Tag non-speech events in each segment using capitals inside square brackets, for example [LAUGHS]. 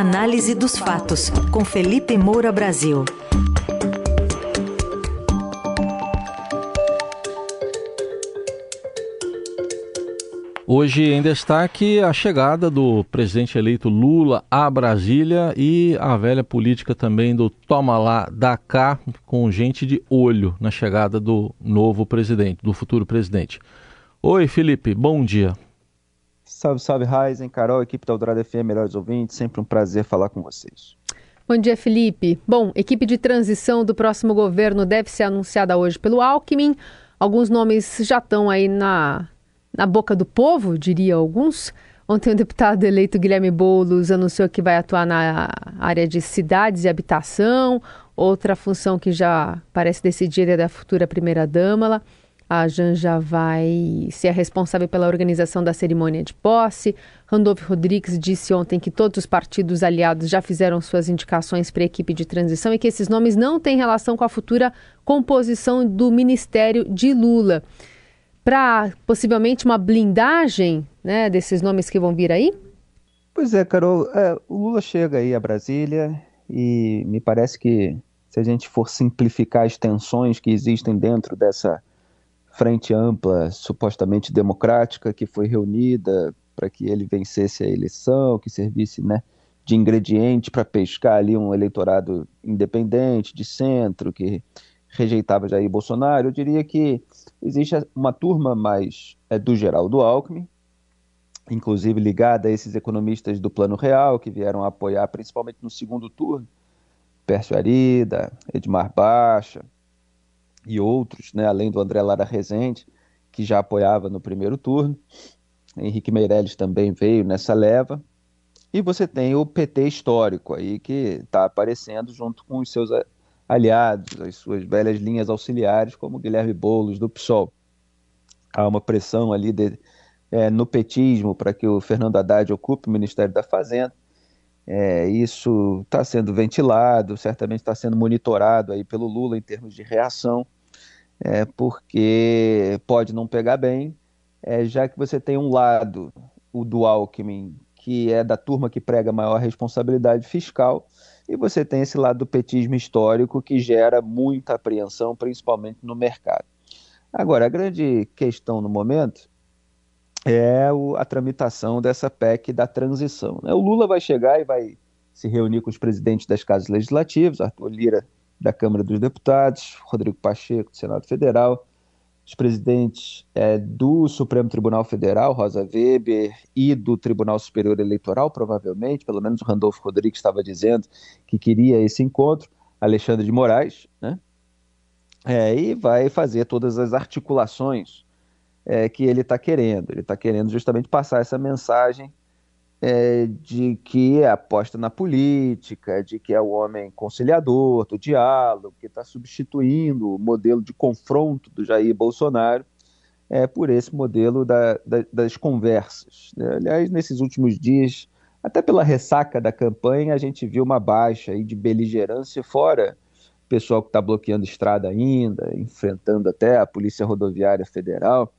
Análise dos fatos, com Felipe Moura Brasil. Hoje em destaque a chegada do presidente eleito Lula a Brasília e a velha política também do toma lá, da cá, com gente de olho na chegada do novo presidente, do futuro presidente. Oi, Felipe, bom dia. Salve, salve, Raizen, Carol, equipe da Eldorado FM, melhores ouvintes, sempre um prazer falar com vocês. Bom dia, Felipe. Bom, equipe de transição do próximo governo deve ser anunciada hoje pelo Alckmin. Alguns nomes já estão aí na, na boca do povo, diria alguns. Ontem o deputado eleito Guilherme Boulos anunciou que vai atuar na área de cidades e habitação, outra função que já parece decidida é da futura primeira-dama. A Janja vai ser a responsável pela organização da cerimônia de posse. Randolph Rodrigues disse ontem que todos os partidos aliados já fizeram suas indicações para a equipe de transição e que esses nomes não têm relação com a futura composição do ministério de Lula. Para possivelmente uma blindagem né, desses nomes que vão vir aí? Pois é, Carol. É, o Lula chega aí a Brasília e me parece que se a gente for simplificar as tensões que existem dentro dessa frente ampla, supostamente democrática, que foi reunida para que ele vencesse a eleição, que servisse né, de ingrediente para pescar ali um eleitorado independente, de centro, que rejeitava Jair Bolsonaro. Eu diria que existe uma turma mais é, do Geraldo Alckmin, inclusive ligada a esses economistas do Plano Real, que vieram apoiar principalmente no segundo turno, Pércio Arida, Edmar Baixa, e outros, né, além do André Lara Rezende, que já apoiava no primeiro turno. Henrique Meirelles também veio nessa leva. E você tem o PT histórico aí, que está aparecendo junto com os seus aliados, as suas velhas linhas auxiliares, como Guilherme Boulos, do PSOL. Há uma pressão ali de, é, no petismo para que o Fernando Haddad ocupe o Ministério da Fazenda. É, isso está sendo ventilado, certamente está sendo monitorado aí pelo Lula em termos de reação é, porque pode não pegar bem, é, já que você tem um lado, o do Alckmin, que é da turma que prega maior responsabilidade fiscal, e você tem esse lado do petismo histórico que gera muita apreensão, principalmente no mercado. Agora, a grande questão no momento é a tramitação dessa PEC da transição. Né? O Lula vai chegar e vai se reunir com os presidentes das casas legislativas, Arthur Lira da Câmara dos Deputados, Rodrigo Pacheco, do Senado Federal, os presidentes é, do Supremo Tribunal Federal, Rosa Weber, e do Tribunal Superior Eleitoral, provavelmente, pelo menos o Randolfo Rodrigues estava dizendo que queria esse encontro, Alexandre de Moraes, né? É, e vai fazer todas as articulações é, que ele está querendo. Ele está querendo justamente passar essa mensagem é, de que aposta na política, de que é o homem conciliador, do diálogo, que está substituindo o modelo de confronto do Jair Bolsonaro é, por esse modelo da, da, das conversas. Né? Aliás, nesses últimos dias, até pela ressaca da campanha, a gente viu uma baixa aí de beligerância, fora pessoal que está bloqueando estrada ainda, enfrentando até a Polícia Rodoviária Federal.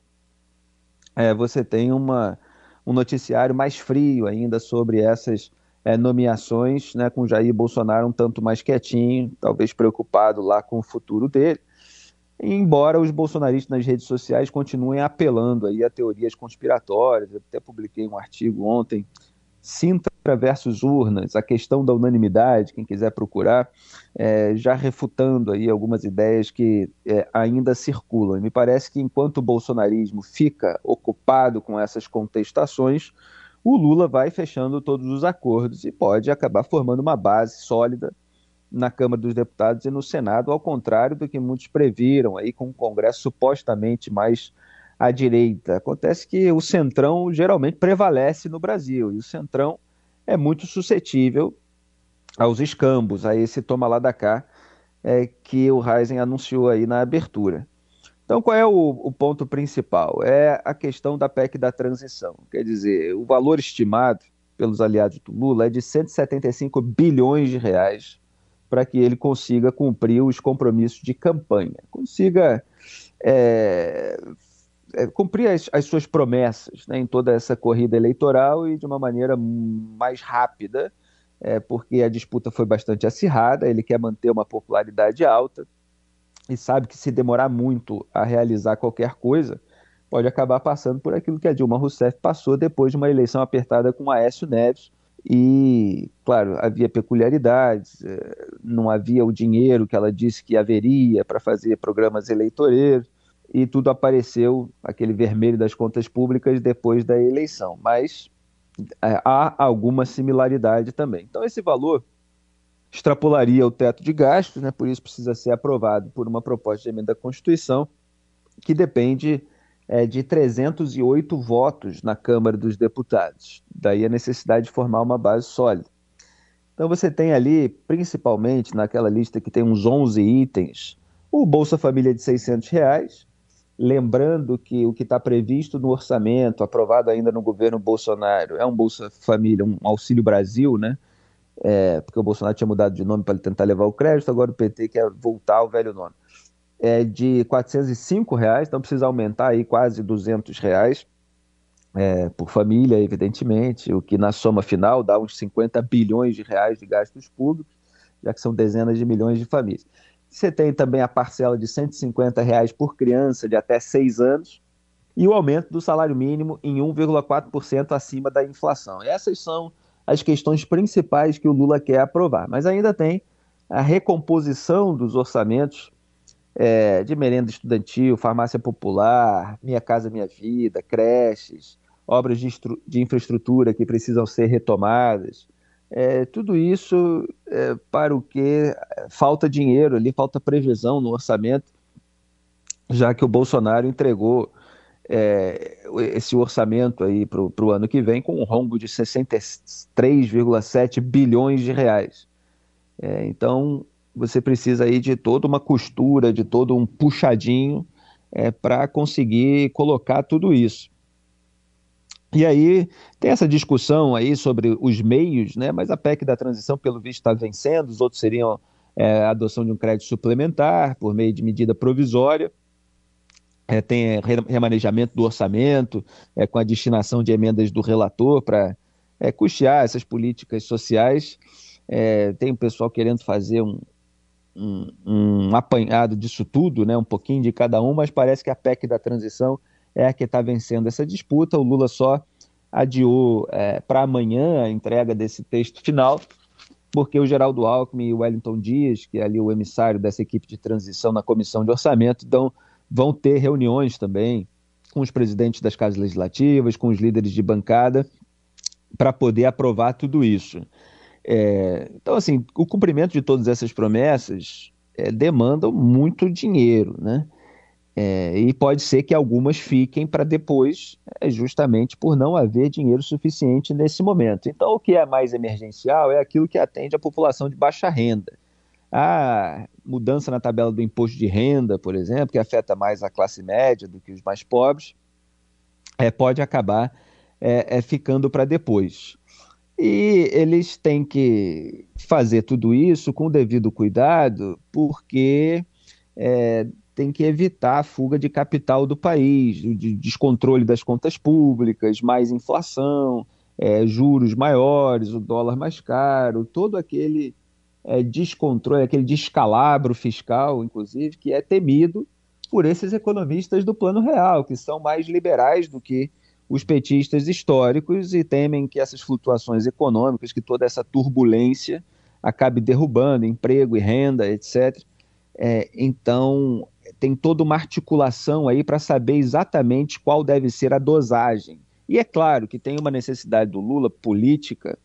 É, você tem uma um noticiário mais frio ainda sobre essas é, nomeações, né, com Jair Bolsonaro um tanto mais quietinho, talvez preocupado lá com o futuro dele. Embora os bolsonaristas nas redes sociais continuem apelando aí a teorias conspiratórias, eu até publiquei um artigo ontem Sintra versus urnas, a questão da unanimidade, quem quiser procurar, é, já refutando aí algumas ideias que é, ainda circulam. E me parece que enquanto o bolsonarismo fica ocupado com essas contestações, o Lula vai fechando todos os acordos e pode acabar formando uma base sólida na Câmara dos Deputados e no Senado, ao contrário do que muitos previram aí com um Congresso supostamente mais à direita. Acontece que o centrão geralmente prevalece no Brasil e o centrão é muito suscetível aos escambos, a esse toma lá da cá é, que o Heisen anunciou aí na abertura. Então, qual é o, o, ponto principal? É a questão da PEC da transição. Quer dizer, o valor estimado pelos aliados do Lula é de 175 bilhões de reais para que ele consiga cumprir os compromissos de campanha, consiga é, cumprir as, as, suas promessas né, em toda essa corrida eleitoral e de uma maneira mais rápida é, porque a disputa foi bastante acirrada, ele quer manter uma popularidade alta e sabe que se demorar muito a realizar qualquer coisa, pode acabar passando por aquilo que a Dilma Rousseff passou depois de uma eleição apertada com Aécio Neves. E, claro, havia peculiaridades, é, não havia o dinheiro que ela disse que haveria para fazer programas eleitoreiros, e tudo apareceu, aquele vermelho das contas públicas, depois da eleição. Mas é, há alguma similaridade também. Então, esse valor extrapolaria o teto de gastos, né? por isso precisa ser aprovado por uma proposta de emenda à Constituição, que depende é, de 308 votos na Câmara dos Deputados. Daí a necessidade de formar uma base sólida. Então você tem ali, principalmente naquela lista que tem uns 11 itens, o Bolsa Família de 600 reais, lembrando que o que está previsto no orçamento, aprovado ainda no governo Bolsonaro, é um Bolsa Família, um Auxílio Brasil, né? É, porque o Bolsonaro tinha mudado de nome para tentar levar o crédito, agora o PT quer voltar ao velho nome. É de 405 reais, então precisa aumentar aí quase 200 reais é, por família, evidentemente, o que na soma final dá uns 50 bilhões de reais de gastos públicos, já que são dezenas de milhões de famílias. Você tem também a parcela de 150 reais por criança de até 6 anos e o aumento do salário mínimo em 1,4% acima da inflação. Essas são as questões principais que o Lula quer aprovar. Mas ainda tem a recomposição dos orçamentos é, de merenda estudantil, farmácia popular, Minha Casa Minha Vida, creches, obras de, de infraestrutura que precisam ser retomadas, é, tudo isso é, para o que falta dinheiro ali, falta previsão no orçamento, já que o Bolsonaro entregou é, esse orçamento aí para o ano que vem com um rombo de 63,7 bilhões de reais. É, então você precisa aí de toda uma costura, de todo um puxadinho é, para conseguir colocar tudo isso. E aí tem essa discussão aí sobre os meios, né? Mas a PEC da transição, pelo visto, está vencendo. Os outros seriam é, a adoção de um crédito suplementar por meio de medida provisória. É, tem remanejamento do orçamento, é, com a destinação de emendas do relator para é, custear essas políticas sociais. É, tem o pessoal querendo fazer um, um, um, apanhado disso tudo, né, um pouquinho de cada um, mas parece que a PEC da transição é a que está vencendo essa disputa. O Lula só adiou é, para amanhã a entrega desse texto final, porque o Geraldo Alckmin e o Wellington Dias, que é ali o emissário dessa equipe de transição na comissão de orçamento, então, vão ter reuniões também com os presidentes das casas legislativas, com os líderes de bancada, para poder aprovar tudo isso. É, então, assim, o cumprimento de todas essas promessas é, demandam muito dinheiro, né? É, e pode ser que algumas fiquem para depois, é, justamente por não haver dinheiro suficiente nesse momento. Então, o que é mais emergencial é aquilo que atende a população de baixa renda. A mudança na tabela do imposto de renda, por exemplo, que afeta mais a classe média do que os mais pobres, é, pode acabar é, é ficando para depois. E eles têm que fazer tudo isso com o devido cuidado, porque é, tem que evitar a fuga de capital do país, de descontrole das contas públicas, mais inflação, é, juros maiores, o dólar mais caro, todo aquele é, descontrole, aquele descalabro fiscal, inclusive, que é temido por esses economistas do plano real, que são mais liberais do que os petistas históricos e temem que essas flutuações econômicas, que toda essa turbulência acabe derrubando emprego e renda, etc. É, então, tem toda uma articulação aí para saber exatamente qual deve ser a dosagem. E é claro que tem uma necessidade do Lula política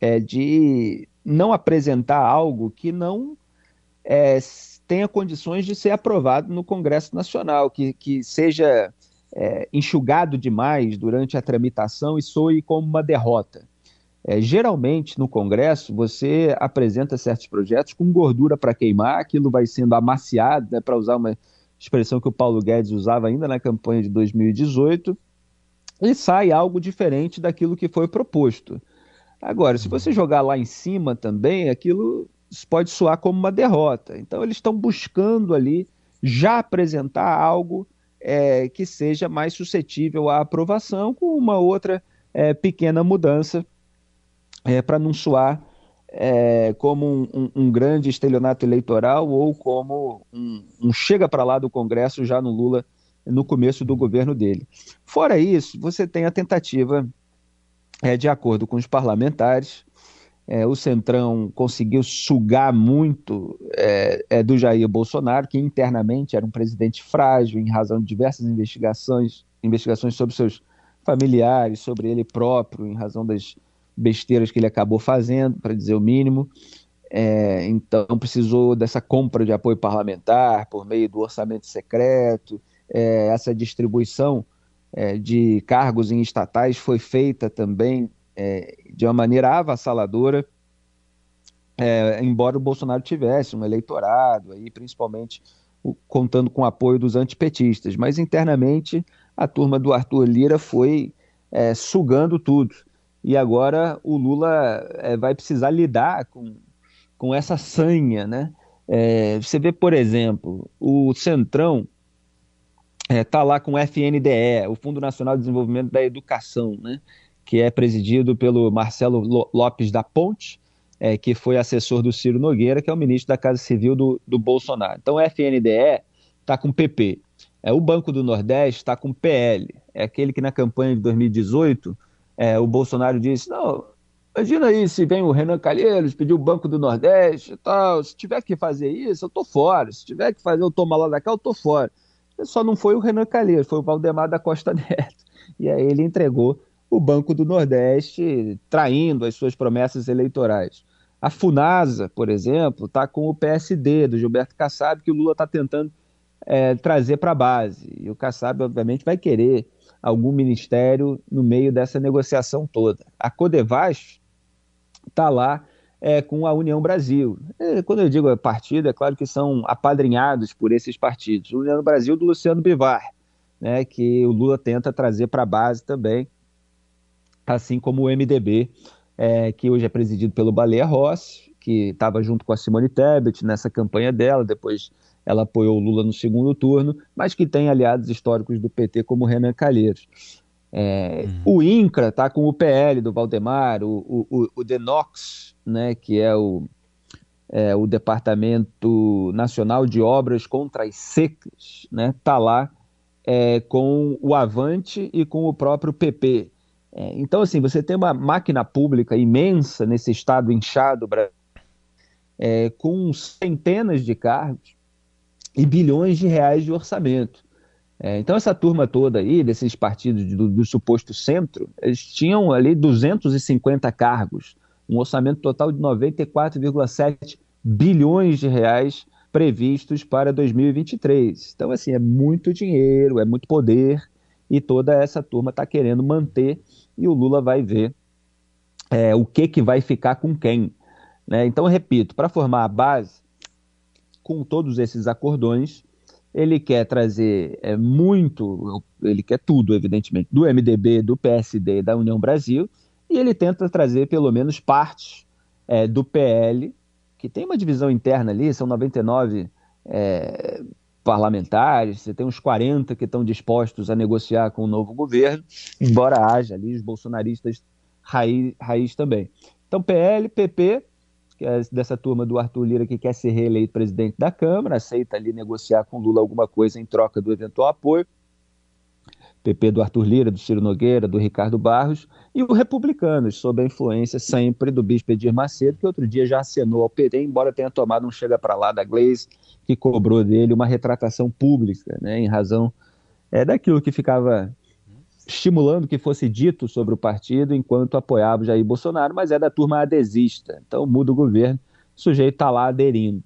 é, de não apresentar algo que não é, tenha condições de ser aprovado no Congresso Nacional, que, que seja é, enxugado demais durante a tramitação e soe como uma derrota. É, geralmente no Congresso você apresenta certos projetos com gordura para queimar, aquilo vai sendo amaciado, né, para usar uma expressão que o Paulo Guedes usava ainda na campanha de 2018, e sai algo diferente daquilo que foi proposto. Agora, se você jogar lá em cima também, aquilo pode soar como uma derrota. Então, eles estão buscando ali já apresentar algo é, que seja mais suscetível à aprovação, com uma outra é, pequena mudança, é, para não soar é, como um, um, um, grande estelionato eleitoral ou como um, um chega para lá do Congresso já no Lula no começo do governo dele. Fora isso, você tem a tentativa, é, de acordo com os parlamentares, é, o Centrão conseguiu sugar muito é, é, do Jair Bolsonaro, que internamente era um presidente frágil em razão de diversas investigações, investigações sobre seus familiares, sobre ele próprio, em razão das besteiras que ele acabou fazendo, para dizer o mínimo. É, então precisou dessa compra de apoio parlamentar por meio do orçamento secreto. É, essa distribuição é, de cargos em estatais foi feita também é, de uma maneira avassaladora, é, embora o Bolsonaro tivesse um eleitorado, aí, principalmente o, contando com o apoio dos antipetistas. Mas internamente a turma do Arthur Lira foi é, sugando tudo. E agora o Lula é, vai precisar lidar com, com essa sanha. Né? É, você vê, por exemplo, o Centrão está é, lá com o FNDE, o Fundo Nacional de Desenvolvimento da Educação, né? que é presidido pelo Marcelo Lopes da Ponte, é, que foi assessor do Ciro Nogueira, que é o ministro da Casa Civil do, do Bolsonaro. Então, o FNDE está com PP. É, o Banco do Nordeste está com PL. É aquele que na campanha de 2018 é, o Bolsonaro disse: não, imagina aí se vem o Renan Calheiros pedir o Banco do Nordeste e tal. Se tiver que fazer isso, eu tô fora. Se tiver que fazer o toma lá da cá, eu tô fora. Só não foi o Renan Calheiros, foi o Valdemar da Costa [LAUGHS] Neto. E aí ele entregou o Banco do Nordeste, traindo as suas promessas eleitorais. A Funasa, por exemplo, está com o PSD do Gilberto Kassab, que o Lula está tentando é, trazer para a base. E o Kassab, obviamente, vai querer algum ministério no meio dessa negociação toda. A Codevas está lá é, com a União Brasil. É, quando eu digo partido, é claro que são apadrinhados por esses partidos. União Brasil do Luciano Bivar, né, que o Lula tenta trazer para a base também assim como o MDB, é, que hoje é presidido pelo Baleia Rossi, que estava junto com a Simone Tebet nessa campanha dela, depois ela apoiou o Lula no segundo turno, mas que tem aliados históricos do PT como Renan Calheiros. É, uhum. O INCRA está com o PL do Valdemar, o, o, o DENOX, né, que é o, é o Departamento Nacional de Obras contra as Secas, está né, tá lá é, com o Avante e com o próprio PP. É, então, assim, você tem uma máquina pública imensa nesse estado inchado, é, com centenas de cargos e bilhões de reais de orçamento. É, então, essa turma toda aí, desses partidos do, do, suposto centro, eles tinham ali 250 cargos, um orçamento total de 94,7 bilhões de reais previstos para 2023. Então, assim, é muito dinheiro, é muito poder, e toda essa turma está querendo manter e o Lula vai ver é, o que, que vai ficar com quem. Né? Então, repito, para formar a base, com todos esses acordões, ele quer trazer é, muito, ele quer tudo, evidentemente, do MDB, do PSD da União Brasil, e ele tenta trazer pelo menos partes é, do PL, que tem uma divisão interna ali, são 99 é, parlamentares, você tem uns 40 que estão dispostos a negociar com o novo governo, embora haja ali os bolsonaristas raiz, raiz também. Então, PL, PP, dessa turma do Arthur Lira que quer ser reeleito presidente da Câmara, aceita ali negociar com Lula alguma coisa em troca do eventual apoio. PP do Arthur Lira, do Ciro Nogueira, do Ricardo Barros, e o Republicanos, sob a influência sempre do bispo Edir Macedo, que outro dia já acenou ao PT, embora tenha tomado um chega para lá da Glaze, que cobrou dele uma retratação pública, né, em razão é, daquilo que ficava estimulando que fosse dito sobre o partido enquanto apoiava o Jair Bolsonaro, mas é da turma adesista. Então muda o governo, o sujeito está lá aderindo.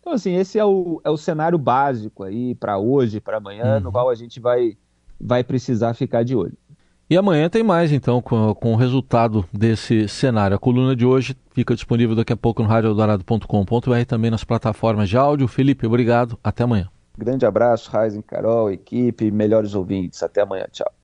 Então, assim, esse é o, é o cenário básico aí para hoje, para amanhã, uhum. no qual a gente vai vai precisar ficar de olho. E amanhã tem mais, então, com, com o resultado desse cenário. A coluna de hoje fica disponível daqui a pouco no radioeldorado.com.br também nas plataformas de áudio. Felipe, obrigado. Até amanhã. Grande abraço, Raizen, Carol, equipe, melhores ouvintes. Até amanhã. Tchau.